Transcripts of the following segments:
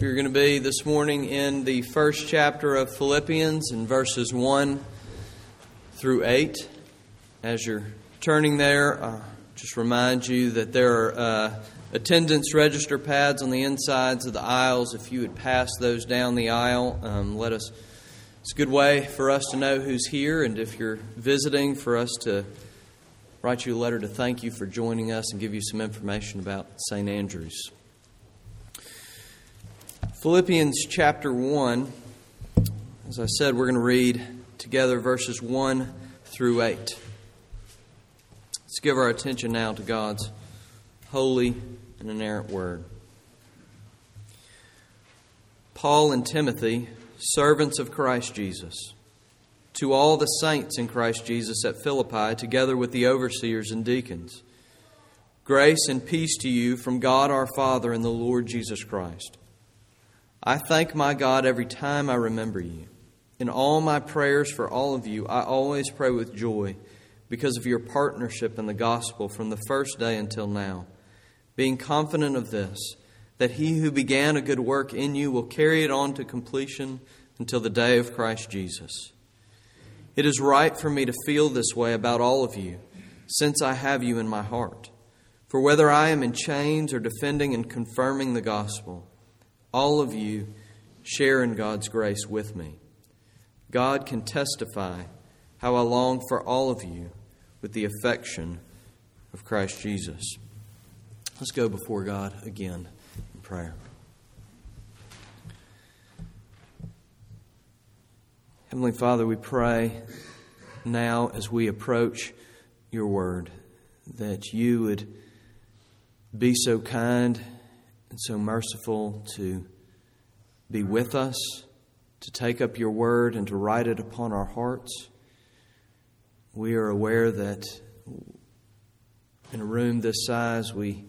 We're going to be this morning in the first chapter of Philippians in verses 1 through 8. As you're turning there, uh, just remind you that there are uh, attendance register pads on the insides of the aisles. If you would pass those down the aisle, um, let us. It's a good way for us to know who's here, and if you're visiting, for us to write you a letter to thank you for joining us and give you some information about St. Andrews. Philippians chapter 1, as I said, we're going to read together verses 1 through 8. Let's give our attention now to God's holy and inerrant word. Paul and Timothy, servants of Christ Jesus, to all the saints in Christ Jesus at Philippi, together with the overseers and deacons. Grace and peace to you from God our Father and the Lord Jesus Christ. I thank my God every time I remember you. In all my prayers for all of you, I always pray with joy because of your partnership in the gospel from the first day until now, being confident of this, that he who began a good work in you will carry it on to completion until the day of Christ Jesus. It is right for me to feel this way about all of you, since I have you in my heart. For whether I am in chains or defending and confirming the gospel, all of you share in God's grace with me. God can testify how I long for all of you with the affection of Christ Jesus. Let's go before God again in prayer. Heavenly Father, we pray now as we approach your word that you would be so kind and so merciful to be with us, to take up your word and to write it upon our hearts. We are aware that in a room this size, we,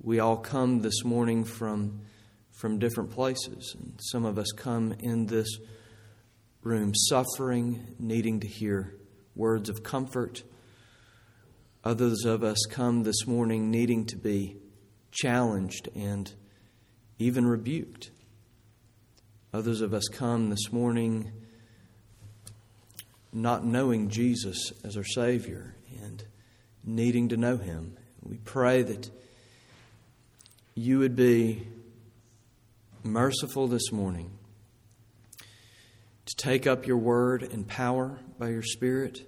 we all come this morning from, from different places. And some of us come in this room suffering, needing to hear words of comfort. Others of us come this morning needing to be challenged and even rebuked. Others of us come this morning not knowing Jesus as our Savior and needing to know Him. We pray that you would be merciful this morning to take up your word and power by your Spirit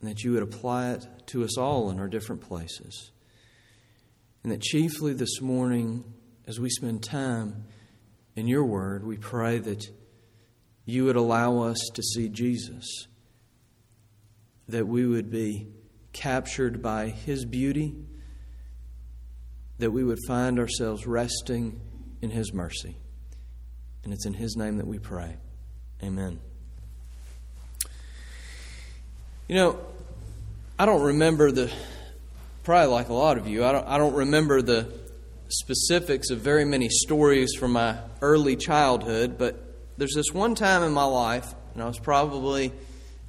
and that you would apply it to us all in our different places. And that chiefly this morning, as we spend time in your word, we pray that you would allow us to see Jesus, that we would be captured by his beauty, that we would find ourselves resting in his mercy. And it's in his name that we pray. Amen. You know, I don't remember the probably like a lot of you, I don't, I don't remember the specifics of very many stories from my early childhood, but there's this one time in my life, and I was probably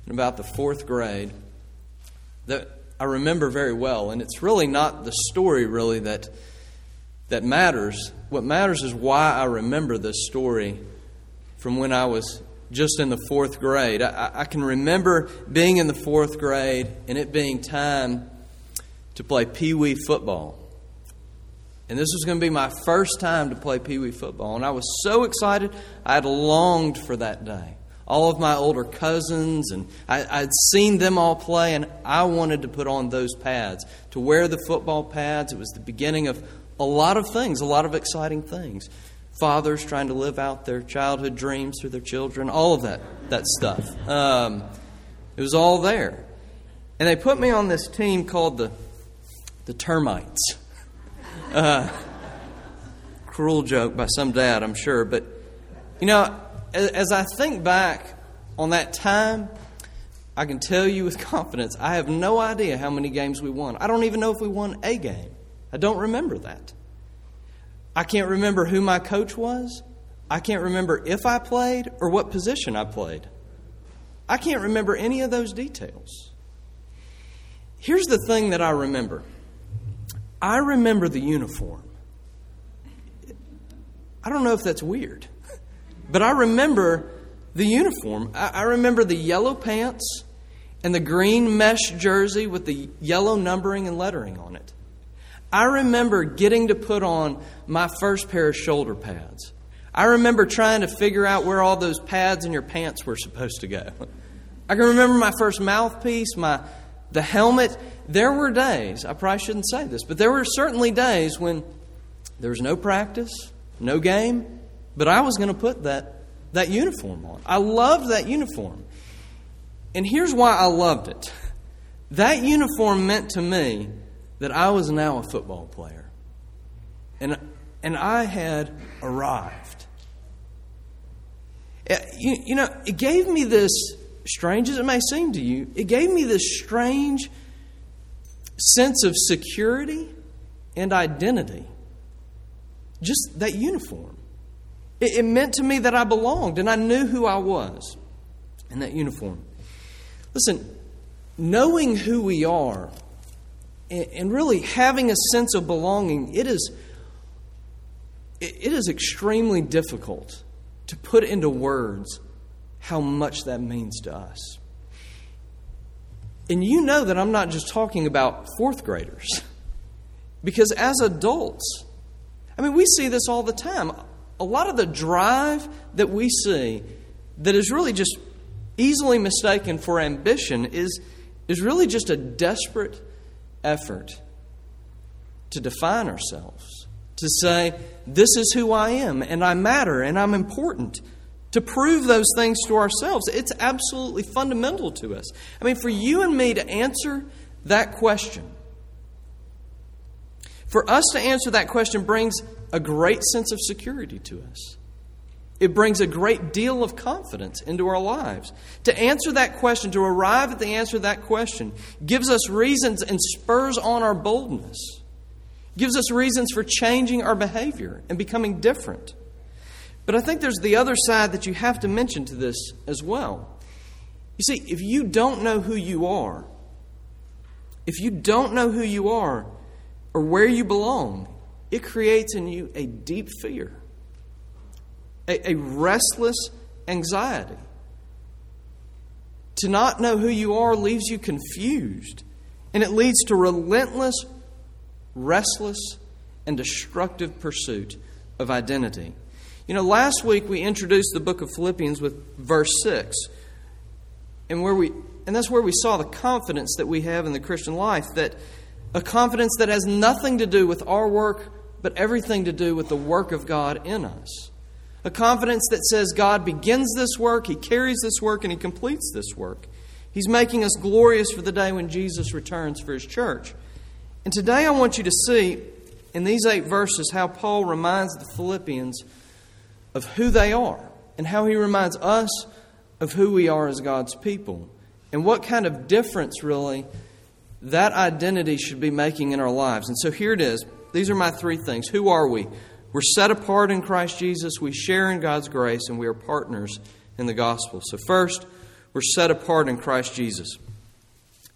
in about the fourth grade, that I remember very well. And it's really not the story, really, that, that matters. What matters is why I remember this story from when I was just in the fourth grade. I, I can remember being in the fourth grade and it being time to play Pee Wee football. And this was going to be my first time to play Pee Wee football. And I was so excited, I had longed for that day. All of my older cousins, and I, I'd seen them all play, and I wanted to put on those pads, to wear the football pads. It was the beginning of a lot of things, a lot of exciting things. Fathers trying to live out their childhood dreams through their children, all of that, that stuff. Um, it was all there. And they put me on this team called the the termites. Uh, cruel joke by some dad, I'm sure. But, you know, as I think back on that time, I can tell you with confidence, I have no idea how many games we won. I don't even know if we won a game. I don't remember that. I can't remember who my coach was. I can't remember if I played or what position I played. I can't remember any of those details. Here's the thing that I remember I remember the uniform. I don't know if that's weird, but I remember the uniform. I, I remember the yellow pants and the green mesh jersey with the yellow numbering and lettering on it. I remember getting to put on my first pair of shoulder pads. I remember trying to figure out where all those pads in your pants were supposed to go. I can remember my first mouthpiece, my the helmet. There were days, I probably shouldn't say this, but there were certainly days when there was no practice, no game, but I was going to put that, that uniform on. I loved that uniform. And here's why I loved it that uniform meant to me that I was now a football player. And, and I had arrived. Uh, you, you know, it gave me this, strange as it may seem to you, it gave me this strange sense of security and identity. Just that uniform. It, it meant to me that I belonged and I knew who I was in that uniform. Listen, knowing who we are and really having a sense of belonging, it is, it is extremely difficult to put into words how much that means to us. And you know that I'm not just talking about fourth graders, because as adults, I mean, we see this all the time. A lot of the drive that we see that is really just easily mistaken for ambition is, is really just a desperate effort to define ourselves, to say, This is who I am, and I matter, and I'm important. To prove those things to ourselves. It's absolutely fundamental to us. I mean, for you and me to answer that question, for us to answer that question brings a great sense of security to us. It brings a great deal of confidence into our lives. To answer that question, to arrive at the answer to that question, gives us reasons and spurs on our boldness, gives us reasons for changing our behavior and becoming different. But I think there's the other side that you have to mention to this as well. You see, if you don't know who you are, if you don't know who you are or where you belong, it creates in you a deep fear a, a restless anxiety. To not know who you are leaves you confused, and it leads to relentless, restless, and destructive pursuit of identity. You know, last week we introduced the book of Philippians with verse 6, and where we and that's where we saw the confidence that we have in the Christian life that a confidence that has nothing to do with our work but everything to do with the work of God in us. A confidence that says God begins this work, He carries this work, and He completes this work. He's making us glorious for the day when Jesus returns for His church. And today I want you to see in these eight verses how Paul reminds the Philippians of who they are and how he reminds us of who we are as God's people and what kind of difference, really, that identity should be making in our lives. And so here it is. These are my three things. Who are we? We're set apart in Christ Jesus. We share in God's grace, and we are partners in the gospel. So, first, we're set apart in Christ Jesus.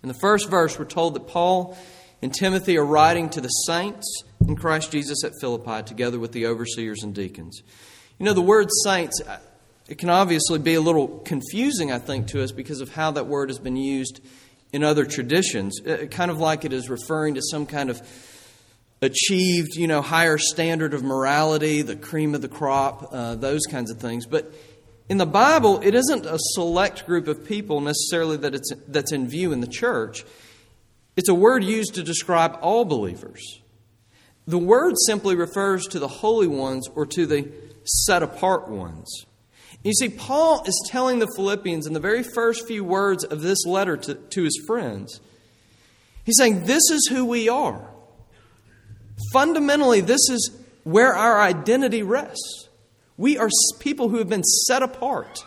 In the first verse, we're told that Paul and Timothy are writing to the saints in Christ Jesus at Philippi, together with the overseers and deacons. You know, the word saints, uh, it can obviously be a little confusing, I think, to us because of how that word has been used in other traditions. Uh, uh, kind of like it is referring to some kind of achieved, you know, higher standard of morality, the cream of the crop, uh, those kinds of things. But in the Bible, it isn't a select group of people necessarily that it's, that's in view in the church. It's a word used to describe all believers. The word simply refers to the holy ones or to the set apart ones. You see, Paul is telling the Philippians in the very first few words of this letter to, to his friends, he's saying, This is who we are. Fundamentally, this is where our identity rests. We are people who have been set apart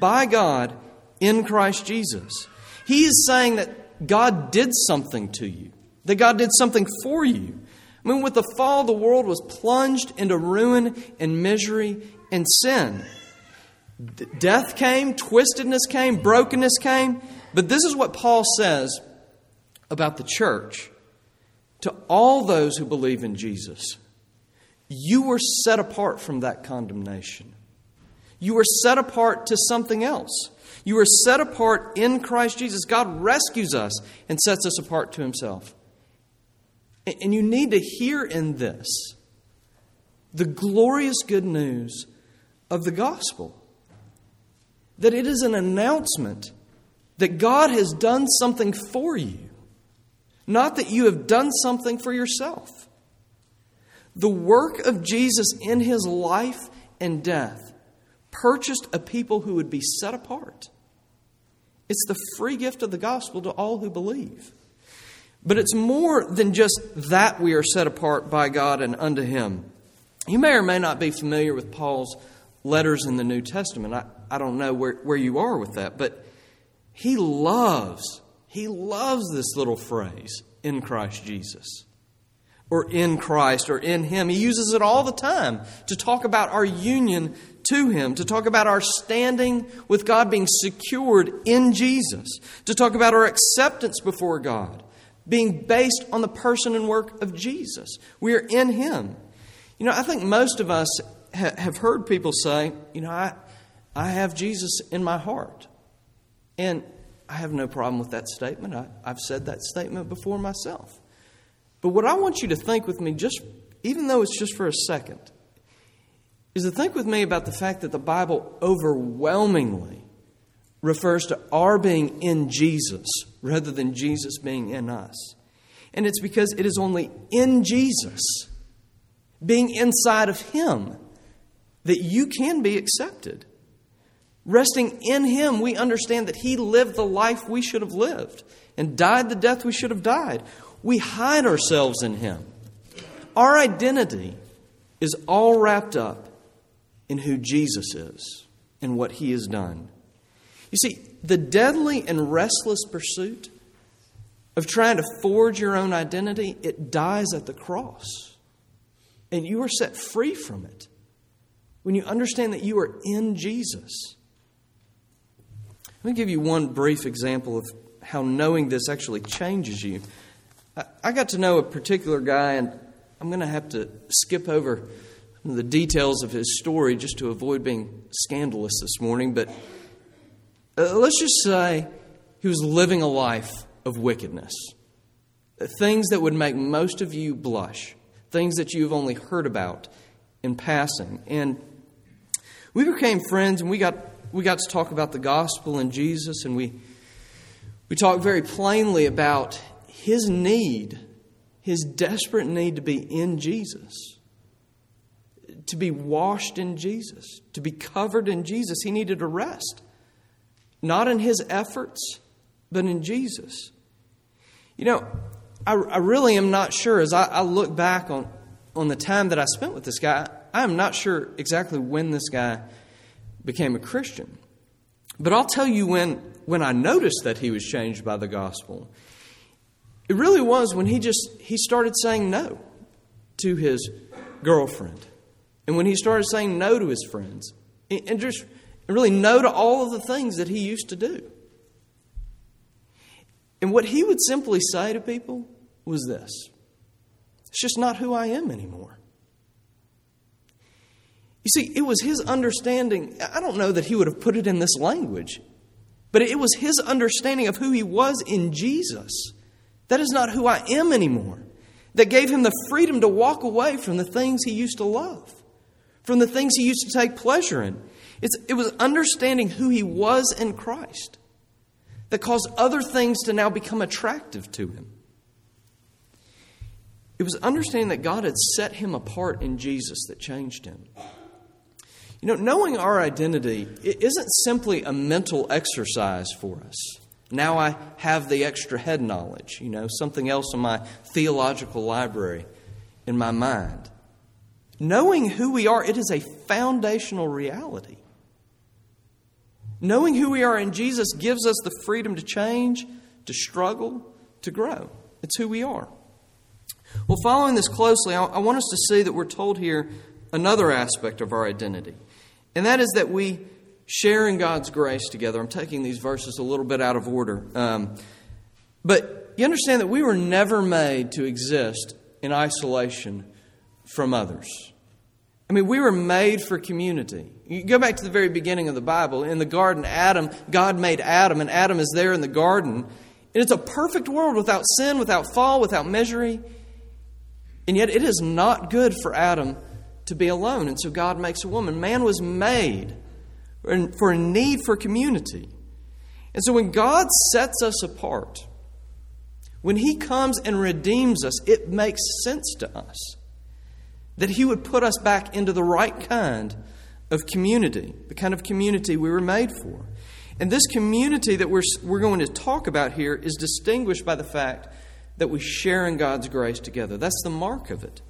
by God in Christ Jesus. He is saying that God did something to you, that God did something for you. I mean, with the fall, the world was plunged into ruin and misery and sin. D- death came, twistedness came, brokenness came. But this is what Paul says about the church to all those who believe in Jesus you were set apart from that condemnation. You were set apart to something else. You were set apart in Christ Jesus. God rescues us and sets us apart to Himself. And you need to hear in this the glorious good news of the gospel that it is an announcement that God has done something for you, not that you have done something for yourself. The work of Jesus in his life and death purchased a people who would be set apart. It's the free gift of the gospel to all who believe. But it's more than just that we are set apart by God and unto Him. You may or may not be familiar with Paul's letters in the New Testament. I, I don't know where, where you are with that, but he loves, he loves this little phrase, in Christ Jesus. Or in Christ or in Him. He uses it all the time to talk about our union to Him, to talk about our standing with God being secured in Jesus, to talk about our acceptance before God being based on the person and work of Jesus. We are in Him. You know, I think most of us ha- have heard people say, you know, I, I have Jesus in my heart. And I have no problem with that statement. I, I've said that statement before myself. But what I want you to think with me, just even though it's just for a second, is to think with me about the fact that the Bible overwhelmingly refers to our being in Jesus rather than Jesus being in us. And it's because it is only in Jesus, being inside of Him, that you can be accepted. Resting in Him, we understand that He lived the life we should have lived and died the death we should have died. We hide ourselves in Him. Our identity is all wrapped up in who Jesus is and what He has done. You see, the deadly and restless pursuit of trying to forge your own identity, it dies at the cross. And you are set free from it when you understand that you are in Jesus. Let me give you one brief example of how knowing this actually changes you. I got to know a particular guy, and I'm going to have to skip over the details of his story just to avoid being scandalous this morning, but Uh, let's just say he was living a life of wickedness. Uh, things that would make most of you blush, things that you've only heard about in passing. And we became friends and we got, we got to talk about the gospel and Jesus, and we, we talked very plainly about his need, his desperate need to be in Jesus, to be washed in Jesus, to be covered in Jesus. He needed a rest, not in his efforts, but in Jesus. You know, I, I really am not sure as I, I look back on, on the time that I spent with this guy, I am not sure exactly when this guy became a Christian. But I'll tell you when, when I noticed that he was changed by the gospel. It really was when he just he started saying no to his girlfriend. And when he started saying no to his friends. And just really no to all of the things that he used to do. And what he would simply say to people was this It's just not who I am anymore. You see, it was his understanding. I don't know that he would have put it in this language, but it was his understanding of who he was in Jesus. That is not who I am anymore. That gave him the freedom to walk away from the things he used to love, from the things he used to take pleasure in. It's, it was understanding who he was in Christ that caused other things to now become attractive to him. It was understanding that God had set him apart in Jesus that changed him. You know, knowing our identity it isn't simply a mental exercise for us. Now I have the extra head knowledge, you know, something else in my theological library in my mind. Knowing who we are, it is a foundational reality. Knowing who we are in Jesus gives us the freedom to change, to struggle, to grow. It's who we are. Well, following this closely, I want us to see that we're told here another aspect of our identity, and that is that we share in God's grace together. I'm taking these verses a little bit out of order. Um, but you understand that we were never made to exist in isolation from others. I mean, we were made for community. You go back to the very beginning of the Bible. In the garden, Adam, God made Adam, and Adam is there in the garden. And it's a perfect world without sin, without fall, without misery. And yet, it is not good for Adam to be alone. And so, God makes a woman. Man was made for a need for community. And so, when God sets us apart, when He comes and redeems us, it makes sense to us that He would put us back into the right kind of community, the kind of community we were made for. And this community that we're, we're going to talk about here is distinguished by the fact that we share in God's grace together. That's the mark of it.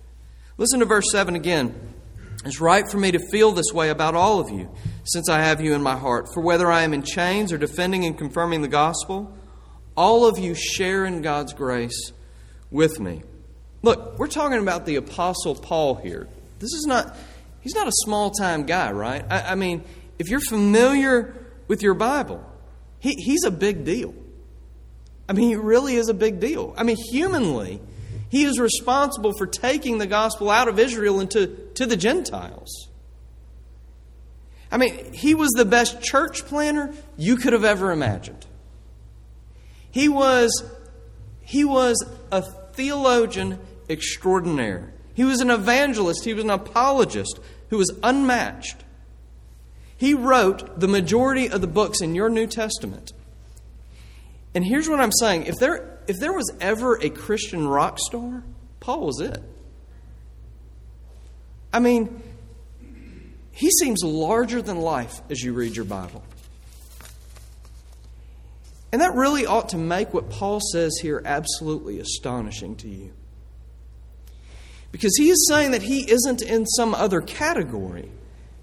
Listen to verse 7 again. It's right for me to feel this way about all of you, since I have you in my heart. For whether I am in chains or defending and confirming the gospel, all of you share in God's grace with me. Look, we're talking about the Apostle Paul here. This is not, he's not a small time guy, right? I, I, mean, if you're familiar with your Bible, he, he's a big deal. I mean, he really is a big deal. I mean, humanly, he is responsible for taking the gospel out of Israel into to the Gentiles. I mean, he was the best church planner you could have ever imagined. He was, he was a theologian extraordinaire. He was an evangelist, he was an apologist who was unmatched. He wrote the majority of the books in your New Testament. And here's what I'm saying if there, if there was ever a Christian rock star, Paul was it. I mean, he seems larger than life as you read your Bible. And that really ought to make what Paul says here absolutely astonishing to you. Because he is saying that he isn't in some other category,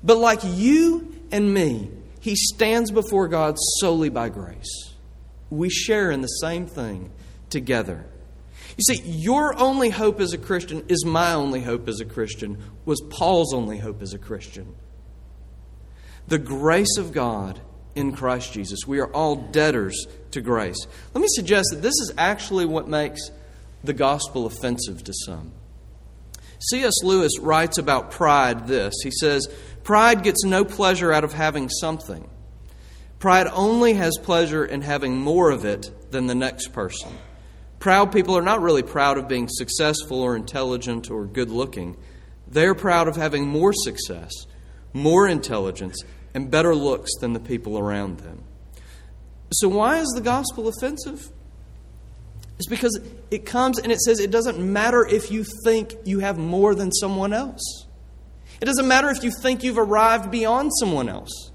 but like you and me, he stands before God solely by grace. We share in the same thing together. You see, your only hope as a Christian is my only hope as a Christian, was Paul's only hope as a Christian. The grace of God in Christ Jesus. We are all debtors to grace. Let me suggest that this is actually what makes the gospel offensive to some. C.S. Lewis writes about pride this. He says, Pride gets no pleasure out of having something. Pride only has pleasure in having more of it than the next person. Proud people are not really proud of being successful or intelligent or good looking. They're proud of having more success, more intelligence, and better looks than the people around them. So, why is the gospel offensive? It's because it comes and it says it doesn't matter if you think you have more than someone else. It doesn't matter if you think you've arrived beyond someone else.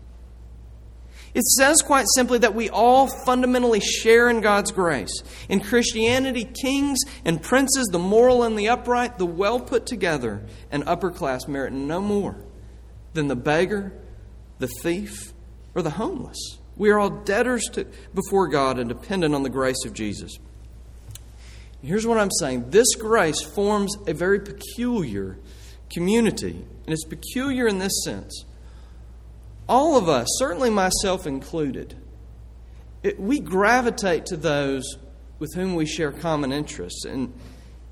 It says quite simply that we all fundamentally share in God's grace. In Christianity, kings and princes, the moral and the upright, the well put together, and upper class merit no more than the beggar, the thief, or the homeless. We are all debtors to, before God and dependent on the grace of Jesus. Here's what I'm saying this grace forms a very peculiar community, and it's peculiar in this sense. All of us, certainly myself included, it, we gravitate to those with whom we share common interests, and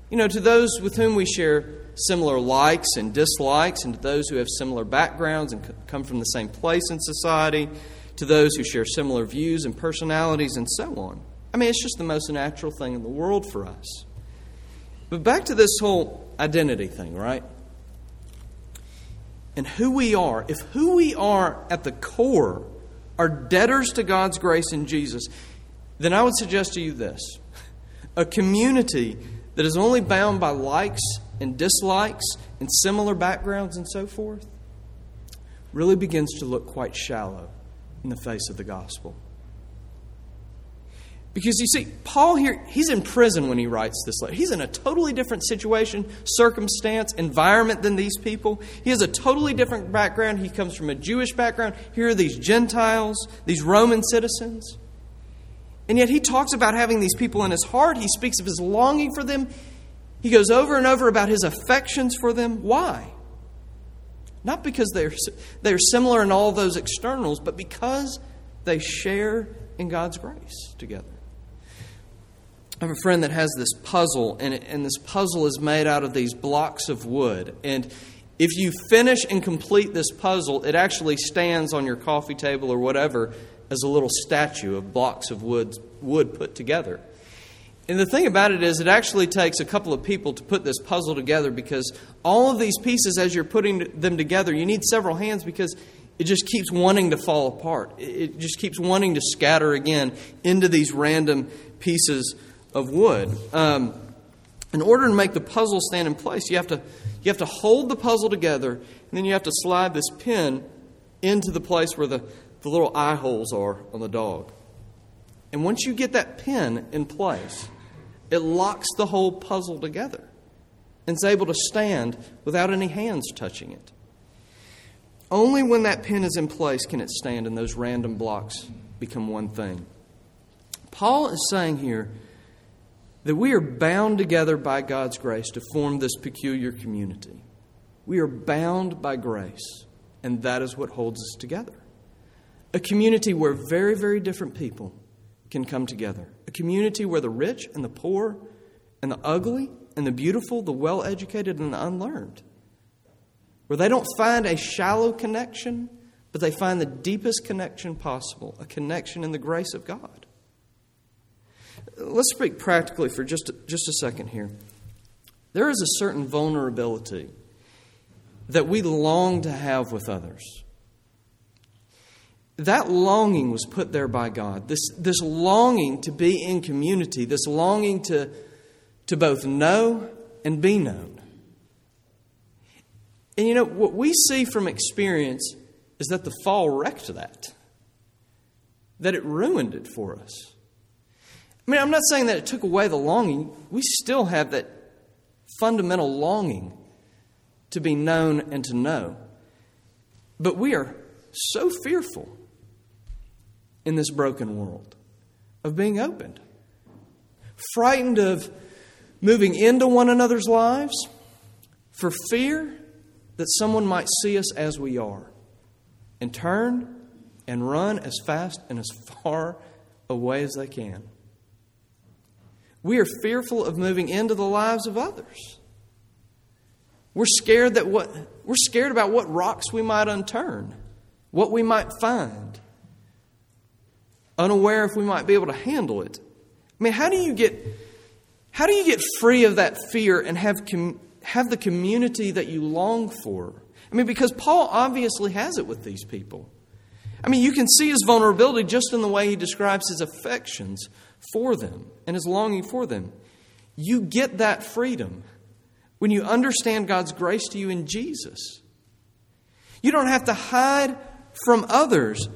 you know, to those with whom we share similar likes and dislikes, and to those who have similar backgrounds and come from the same place in society, to those who share similar views and personalities, and so on. I mean, it's just the most natural thing in the world for us. But back to this whole identity thing, right? And who we are. If who we are at the core are debtors to God's grace in Jesus, then I would suggest to you this a community that is only bound by likes and dislikes and similar backgrounds and so forth really begins to look quite shallow in the face of the gospel. Because you see, Paul here, he's in prison when he writes this letter. He's in a totally different situation, circumstance, environment than these people. He has a totally different background. He comes from a Jewish background. Here are these Gentiles, these Roman citizens. And yet he talks about having these people in his heart. He speaks of his longing for them. He goes over and over about his affections for them. Why? Not because they're, they're similar in all those externals, but because they share in God's grace together. I have a friend that has this puzzle, and, and this puzzle is made out of these blocks of wood. And if you finish and complete this puzzle, it actually stands on your coffee table or whatever as a little statue of blocks of wood, wood put together. And the thing about it is, it actually takes a couple of people to put this puzzle together because all of these pieces, as you're putting them together, you need several hands because it just keeps wanting to fall apart. It just keeps wanting to scatter again into these random pieces of wood. Um, in order to make the puzzle stand in place, you have to you have to hold the puzzle together, and then you have to slide this pin into the place where the, the little eye holes are on the dog. And once you get that pin in place, it locks the whole puzzle together and is able to stand without any hands touching it. Only when that pin is in place can it stand and those random blocks become one thing. Paul is saying here that we are bound together by God's grace to form this peculiar community. We are bound by grace, and that is what holds us together. A community where very, very different people can come together. A community where the rich and the poor and the ugly and the beautiful, the well educated and the unlearned, where they don't find a shallow connection, but they find the deepest connection possible a connection in the grace of God. Let's speak practically for just just a second here. There is a certain vulnerability that we long to have with others. That longing was put there by God. This, this longing to be in community, this longing to, to both know and be known. And you know, what we see from experience is that the fall wrecked that, that it ruined it for us. I mean, I'm not saying that it took away the longing. We still have that fundamental longing to be known and to know. But we are so fearful in this broken world of being opened, frightened of moving into one another's lives for fear that someone might see us as we are and turn and run as fast and as far away as they can. We are fearful of moving into the lives of others. We're scared that what we're scared about what rocks we might unturn, what we might find. Unaware if we might be able to handle it. I mean, how do you get how do you get free of that fear and have com, have the community that you long for? I mean, because Paul obviously has it with these people. I mean, you can see his vulnerability just in the way he describes his affections for them and his longing for them. You get that freedom when you understand God's grace to you in Jesus. You don't have to hide from others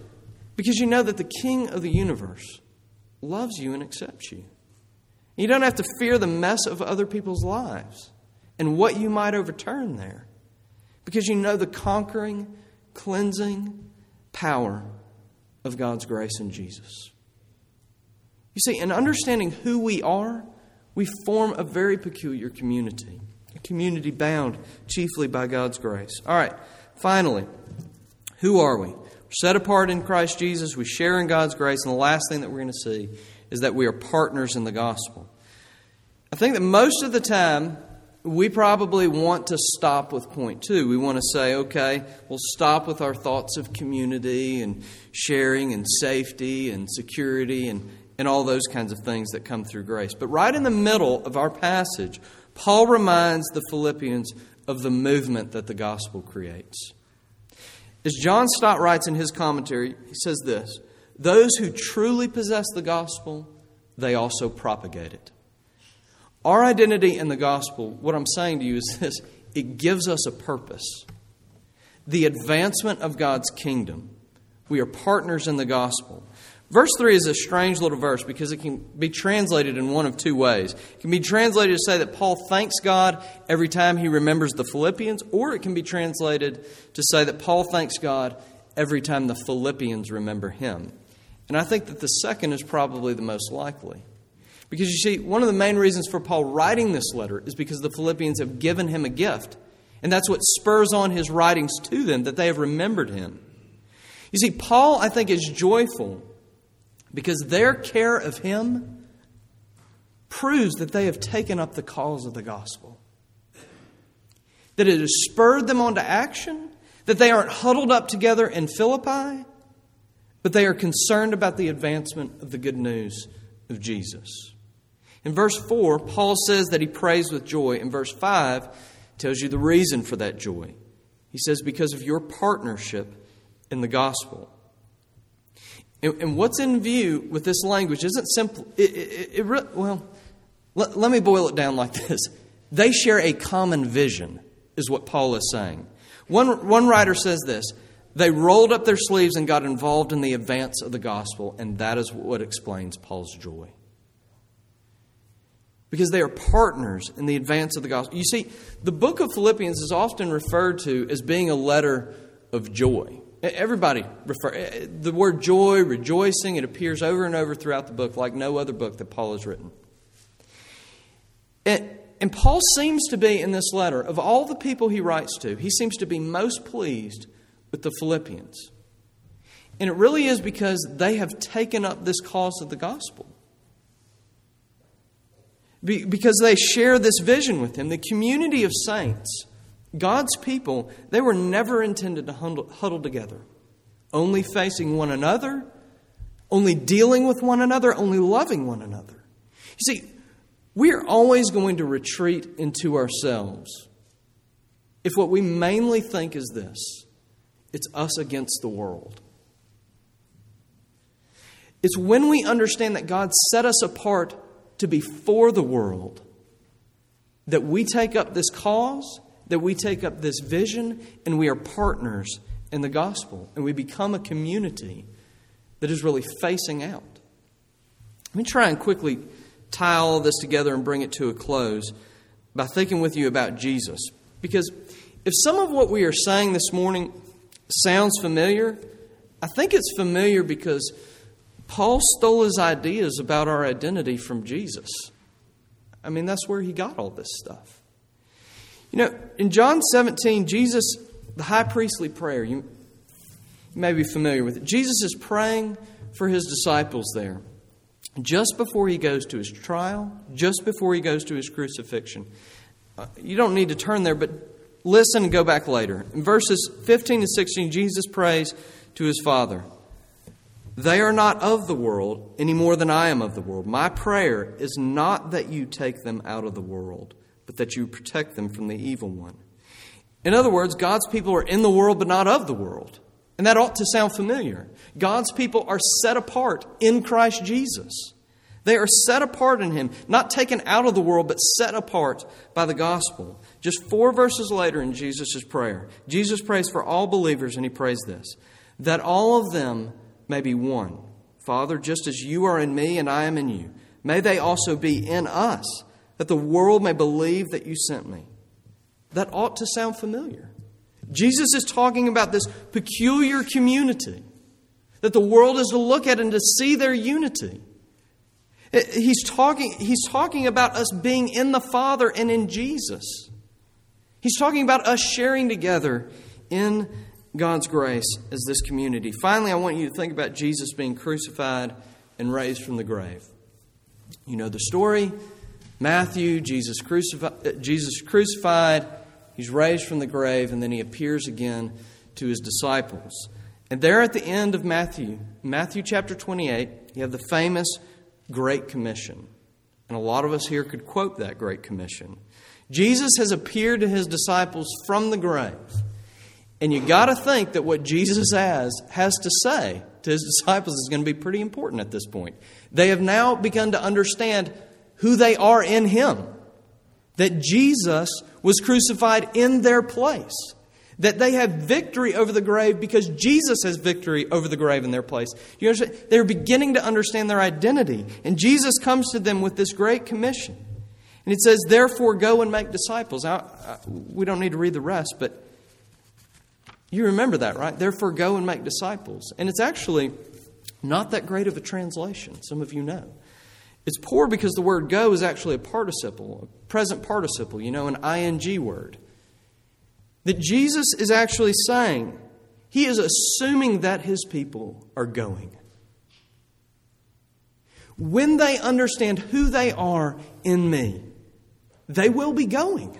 because you know that the King of the universe loves you and accepts you. You don't have to fear the mess of other people's lives and what you might overturn there because you know the conquering, cleansing power of God's grace in Jesus. You see, in understanding who we are, we form a very peculiar community, a community bound chiefly by God's grace. All right, finally, who are we? We're set apart in Christ Jesus, we share in God's grace, and the last thing that we're going to see is that we are partners in the gospel. I think that most of the time, we probably want to stop with point two. We want to say, okay, we'll stop with our thoughts of community and sharing and safety and security and and all those kinds of things that come through grace. But right in the middle of our passage, Paul reminds the Philippians of the movement that the gospel creates. As John Stott writes in his commentary, he says this Those who truly possess the gospel, they also propagate it. Our identity in the gospel, what I'm saying to you is this it gives us a purpose. The advancement of God's kingdom. We are partners in the gospel. Verse 3 is a strange little verse because it can be translated in one of two ways. It can be translated to say that Paul thanks God every time he remembers the Philippians, or it can be translated to say that Paul thanks God every time the Philippians remember him. And I think that the second is probably the most likely. Because you see, one of the main reasons for Paul writing this letter is because the Philippians have given him a gift. And that's what spurs on his writings to them, that they have remembered him. You see, Paul, I think, is joyful because their care of him proves that they have taken up the cause of the gospel. that it has spurred them on to action, that they aren't huddled up together in Philippi, but they are concerned about the advancement of the good news of Jesus. In verse 4, Paul says that he prays with joy. In verse 5, tells you the reason for that joy. He says, because of your partnership in the gospel. And, and what's in view with this language isn't simple. It, it, it, well, let, let me boil it down like this. They share a common vision, is what Paul is saying. One, one writer says this they rolled up their sleeves and got involved in the advance of the gospel, and that is what explains Paul's joy. Because they are partners in the advance of the gospel. You see, the book of Philippians is often referred to as being a letter of joy. Everybody refer the word joy, rejoicing, it appears over and over throughout the book like no other book that Paul has written. And, and Paul seems to be in this letter, of all the people he writes to, he seems to be most pleased with the Philippians. And it really is because they have taken up this cause of the gospel. Be, because they share this vision with him. The community of saints, God's people, they were never intended to huddle, together, only facing one another, only dealing with one another, only loving one another. You see, we are always going to retreat into ourselves if what we mainly think is this it's us against the world. It's when we understand that God set us apart to be for the world that we take up this cause, that we take up this vision, and we are partners in the gospel, and we become a community that is really facing out. Let me try and quickly tie all this together and bring it to a close by thinking with you about Jesus. Because if some of what we are saying this morning sounds familiar, I think it's familiar because Paul stole his ideas about our identity from Jesus. I mean, that's where he got all this stuff. You know, in John 17, Jesus, the high priestly prayer, you, may be familiar with it. Jesus is praying for his disciples there just before he goes to his trial, just before he goes to his crucifixion. Uh, you don't need to turn there, but listen and go back later. In verses 15 and 16, Jesus prays to his Father They are not of the world any more than I am of the world. My prayer is not that you take them out of the world, but that you protect them from the evil one. In other words, God's people are in the world, but not of the world. And that ought to sound familiar. God's people are set apart in Christ Jesus. They are set apart in Him, not taken out of the world, but set apart by the gospel. Just four verses later in Jesus' prayer, Jesus prays for all believers, and He prays this that all of them may be one. Father, just as you are in me and I am in you, may they also be in us, that the world may believe that you sent me. That ought to sound familiar. Jesus is talking about this peculiar community that the world is to look at and to see their unity. Eh, he's talking, he's talking about us being in the Father and in Jesus. He's talking about us sharing together in God's grace as this community. Finally, I want you to think about Jesus being crucified and raised from the grave. You know the story. Matthew, Jesus crucified, uh, Jesus crucified, he's raised from the grave, and then he appears again to his disciples. And there at the end of Matthew, Matthew chapter 28, you have the famous Great Commission. And a lot of us here could quote that Great Commission. Jesus has appeared to his disciples from the grave. And you got to think that what Jesus has has to say to his disciples is going to be pretty important at this point. They have now begun to understand who they are in him. That Jesus was crucified in their place that they have victory over the grave because Jesus has victory over the grave in their place. You understand? They're beginning to understand their identity. And Jesus comes to them with this great commission. And it says, Therefore, go and make disciples. We don't need to read the rest, but you remember that, right? Therefore, go and make disciples. And it's actually not that great of a translation, some of you know. It's poor because the word go is actually a participle, a present participle, you know, an ing word that Jesus is actually saying. He is assuming that his people are going. When they understand who they are in me, they will be going.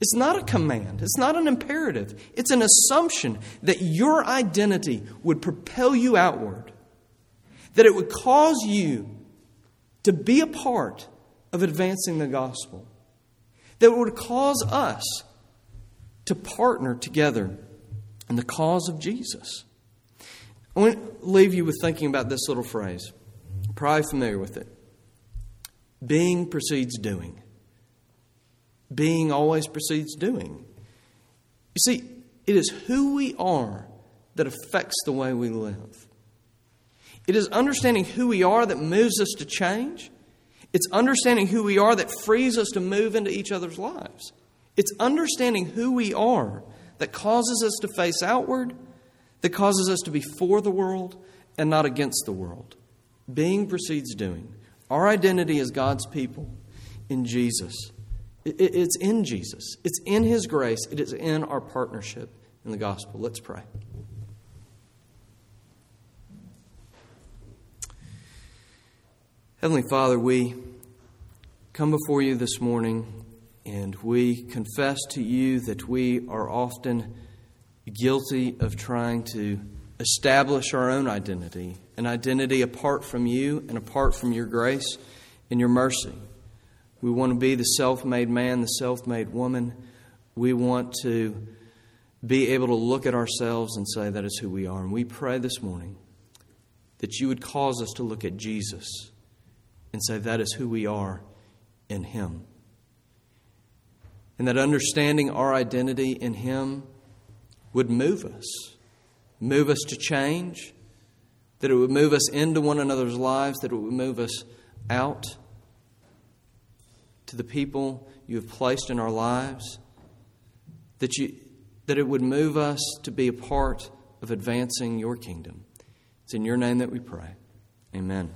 It's not a command, it's not an imperative. It's an assumption that your identity would propel you outward, that it would cause you to be a part of advancing the gospel, that it would cause us to partner together in the cause of Jesus. I want to leave you with thinking about this little phrase. probably familiar with it. Being precedes doing being always precedes doing. You see, it is who we are that affects the way we live. It is understanding who we are that moves us to change. It's understanding who we are that frees us to move into each other's lives. It's understanding who we are that causes us to face outward, that causes us to be for the world and not against the world. Being precedes doing. Our identity as God's people in Jesus it's in Jesus, it's in His grace, it is in our partnership in the gospel. Let's pray. Heavenly Father, we come before you this morning and we confess to you that we are often guilty of trying to establish our own identity, an identity apart from you and apart from your grace and your mercy. We want to be the self made man, the self made woman. We want to be able to look at ourselves and say that is who we are. And we pray this morning that you would cause us to look at Jesus and say that is who we are in Him. And that understanding our identity in Him would move us, move us to change, that it would move us into one another's lives, that it would move us out to the people you have placed in our lives, that, you, that it would move us to be a part of advancing your kingdom. It's in your name that we pray. Amen.